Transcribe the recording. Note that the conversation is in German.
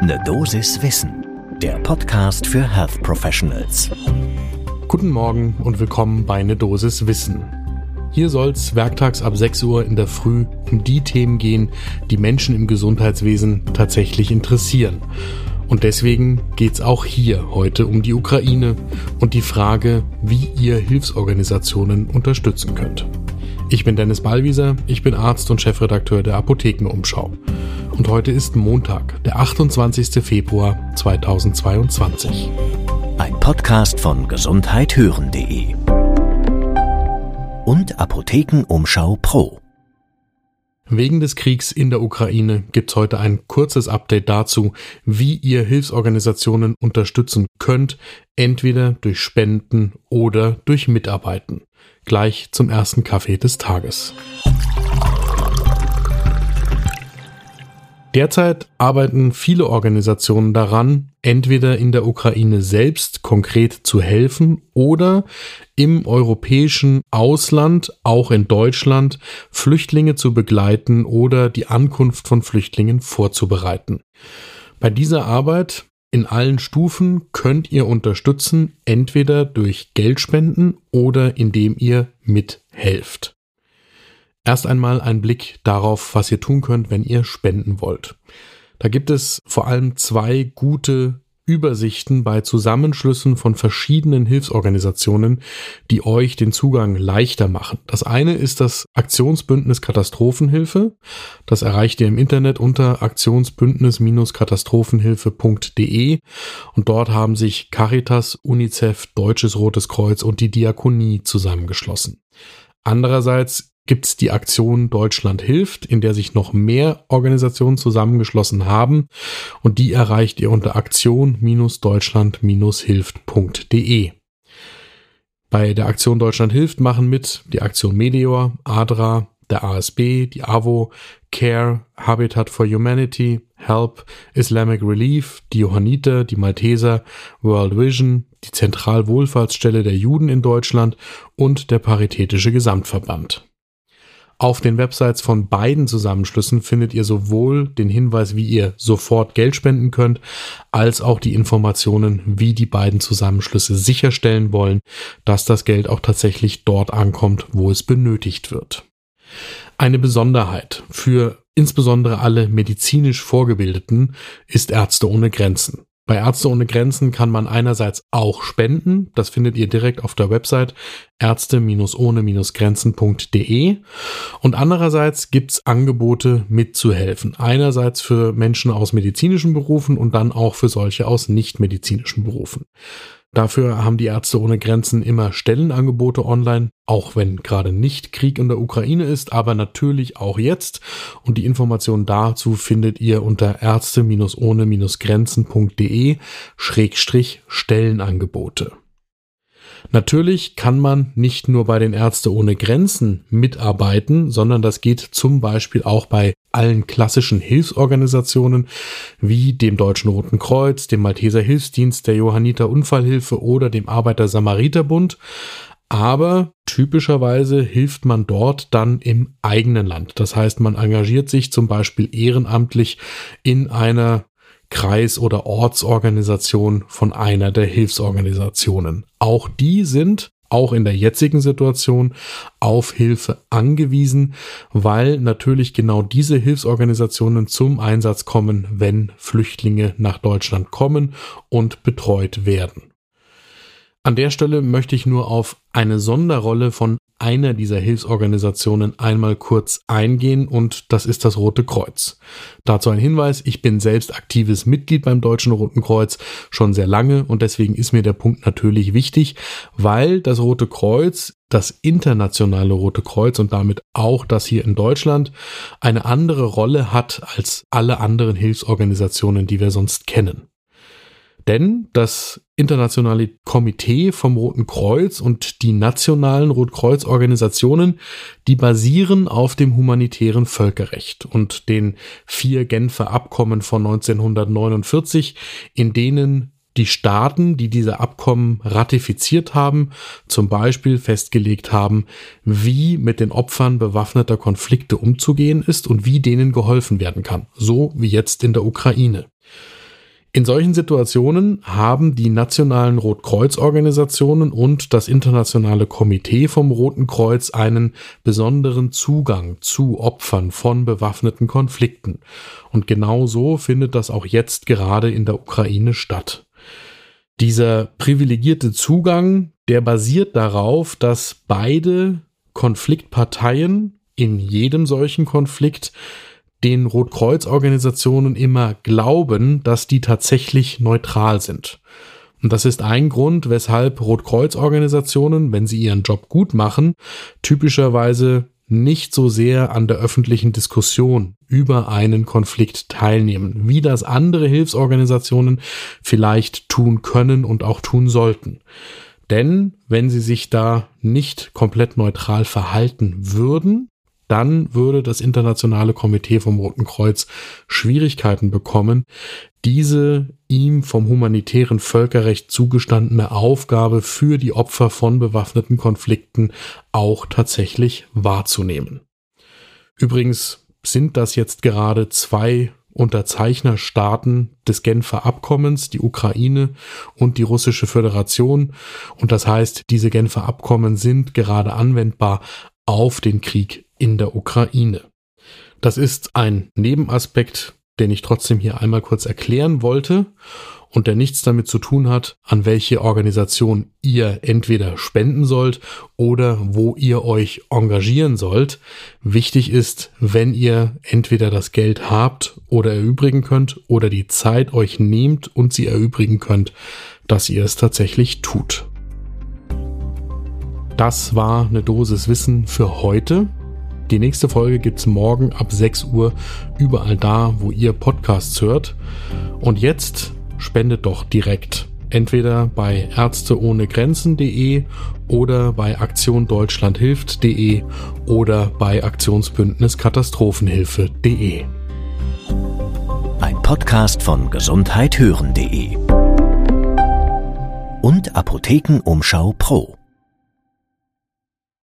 Ne Dosis Wissen, der Podcast für Health Professionals. Guten Morgen und willkommen bei Ne Dosis Wissen. Hier soll es werktags ab 6 Uhr in der Früh um die Themen gehen, die Menschen im Gesundheitswesen tatsächlich interessieren. Und deswegen geht es auch hier heute um die Ukraine und die Frage, wie ihr Hilfsorganisationen unterstützen könnt. Ich bin Dennis Ballwieser, ich bin Arzt und Chefredakteur der Apothekenumschau. Und heute ist Montag, der 28. Februar 2022. Ein Podcast von gesundheithören.de und Apothekenumschau Pro. Wegen des Kriegs in der Ukraine gibt's heute ein kurzes Update dazu, wie ihr Hilfsorganisationen unterstützen könnt, entweder durch Spenden oder durch Mitarbeiten. Gleich zum ersten Kaffee des Tages. Derzeit arbeiten viele Organisationen daran, entweder in der Ukraine selbst konkret zu helfen oder im europäischen Ausland, auch in Deutschland, Flüchtlinge zu begleiten oder die Ankunft von Flüchtlingen vorzubereiten. Bei dieser Arbeit in allen Stufen könnt ihr unterstützen, entweder durch Geldspenden oder indem ihr mithelft. Erst einmal ein Blick darauf, was ihr tun könnt, wenn ihr spenden wollt. Da gibt es vor allem zwei gute Übersichten bei Zusammenschlüssen von verschiedenen Hilfsorganisationen, die euch den Zugang leichter machen. Das eine ist das Aktionsbündnis Katastrophenhilfe. Das erreicht ihr im Internet unter aktionsbündnis-katastrophenhilfe.de und dort haben sich Caritas, UNICEF, Deutsches Rotes Kreuz und die Diakonie zusammengeschlossen. Andererseits gibt es die Aktion Deutschland hilft, in der sich noch mehr Organisationen zusammengeschlossen haben und die erreicht ihr unter aktion-deutschland-hilft.de. Bei der Aktion Deutschland hilft machen mit die Aktion Meteor, ADRA, der ASB, die AWO, CARE, Habitat for Humanity, HELP, Islamic Relief, die Johanniter, die Malteser, World Vision, die Zentralwohlfahrtsstelle der Juden in Deutschland und der Paritätische Gesamtverband. Auf den Websites von beiden Zusammenschlüssen findet ihr sowohl den Hinweis, wie ihr sofort Geld spenden könnt, als auch die Informationen, wie die beiden Zusammenschlüsse sicherstellen wollen, dass das Geld auch tatsächlich dort ankommt, wo es benötigt wird. Eine Besonderheit für insbesondere alle medizinisch Vorgebildeten ist Ärzte ohne Grenzen. Bei Ärzte ohne Grenzen kann man einerseits auch spenden. Das findet ihr direkt auf der Website ärzte-ohne-grenzen.de. Und andererseits gibt's Angebote mitzuhelfen. Einerseits für Menschen aus medizinischen Berufen und dann auch für solche aus nichtmedizinischen Berufen. Dafür haben die Ärzte ohne Grenzen immer Stellenangebote online, auch wenn gerade nicht Krieg in der Ukraine ist, aber natürlich auch jetzt. Und die Informationen dazu findet ihr unter ärzte-ohne-grenzen.de Schrägstrich Stellenangebote. Natürlich kann man nicht nur bei den Ärzte ohne Grenzen mitarbeiten, sondern das geht zum Beispiel auch bei allen klassischen Hilfsorganisationen wie dem Deutschen Roten Kreuz, dem Malteser Hilfsdienst, der Johanniter Unfallhilfe oder dem Arbeiter-Samariter-Bund. Aber typischerweise hilft man dort dann im eigenen Land. Das heißt, man engagiert sich zum Beispiel ehrenamtlich in einer Kreis- oder Ortsorganisation von einer der Hilfsorganisationen. Auch die sind auch in der jetzigen Situation auf Hilfe angewiesen, weil natürlich genau diese Hilfsorganisationen zum Einsatz kommen, wenn Flüchtlinge nach Deutschland kommen und betreut werden. An der Stelle möchte ich nur auf eine Sonderrolle von einer dieser Hilfsorganisationen einmal kurz eingehen und das ist das Rote Kreuz. Dazu ein Hinweis, ich bin selbst aktives Mitglied beim Deutschen Roten Kreuz schon sehr lange und deswegen ist mir der Punkt natürlich wichtig, weil das Rote Kreuz, das internationale Rote Kreuz und damit auch das hier in Deutschland eine andere Rolle hat als alle anderen Hilfsorganisationen, die wir sonst kennen. Denn das internationale Komitee vom Roten Kreuz und die nationalen Rotkreuz-Organisationen, die basieren auf dem humanitären Völkerrecht und den vier Genfer Abkommen von 1949, in denen die Staaten, die diese Abkommen ratifiziert haben, zum Beispiel festgelegt haben, wie mit den Opfern bewaffneter Konflikte umzugehen ist und wie denen geholfen werden kann, so wie jetzt in der Ukraine. In solchen Situationen haben die nationalen Rotkreuzorganisationen und das internationale Komitee vom Roten Kreuz einen besonderen Zugang zu Opfern von bewaffneten Konflikten. Und genau so findet das auch jetzt gerade in der Ukraine statt. Dieser privilegierte Zugang, der basiert darauf, dass beide Konfliktparteien in jedem solchen Konflikt den Rotkreuzorganisationen immer glauben, dass die tatsächlich neutral sind. Und das ist ein Grund, weshalb Rotkreuzorganisationen, wenn sie ihren Job gut machen, typischerweise nicht so sehr an der öffentlichen Diskussion über einen Konflikt teilnehmen, wie das andere Hilfsorganisationen vielleicht tun können und auch tun sollten. Denn wenn sie sich da nicht komplett neutral verhalten würden, dann würde das internationale Komitee vom Roten Kreuz Schwierigkeiten bekommen, diese ihm vom humanitären Völkerrecht zugestandene Aufgabe für die Opfer von bewaffneten Konflikten auch tatsächlich wahrzunehmen. Übrigens sind das jetzt gerade zwei Unterzeichnerstaaten des Genfer Abkommens, die Ukraine und die russische Föderation. Und das heißt, diese Genfer Abkommen sind gerade anwendbar auf den Krieg in der Ukraine. Das ist ein Nebenaspekt, den ich trotzdem hier einmal kurz erklären wollte und der nichts damit zu tun hat, an welche Organisation ihr entweder spenden sollt oder wo ihr euch engagieren sollt. Wichtig ist, wenn ihr entweder das Geld habt oder erübrigen könnt oder die Zeit euch nehmt und sie erübrigen könnt, dass ihr es tatsächlich tut. Das war eine Dosis Wissen für heute. Die nächste Folge gibt's morgen ab 6 Uhr überall da, wo ihr Podcasts hört. Und jetzt spendet doch direkt. Entweder bei ärzteohnegrenzen.de oder bei aktiondeutschlandhilft.de oder bei Aktionsbündnis Katastrophenhilfe.de. Ein Podcast von gesundheithören.de und Apothekenumschau Pro.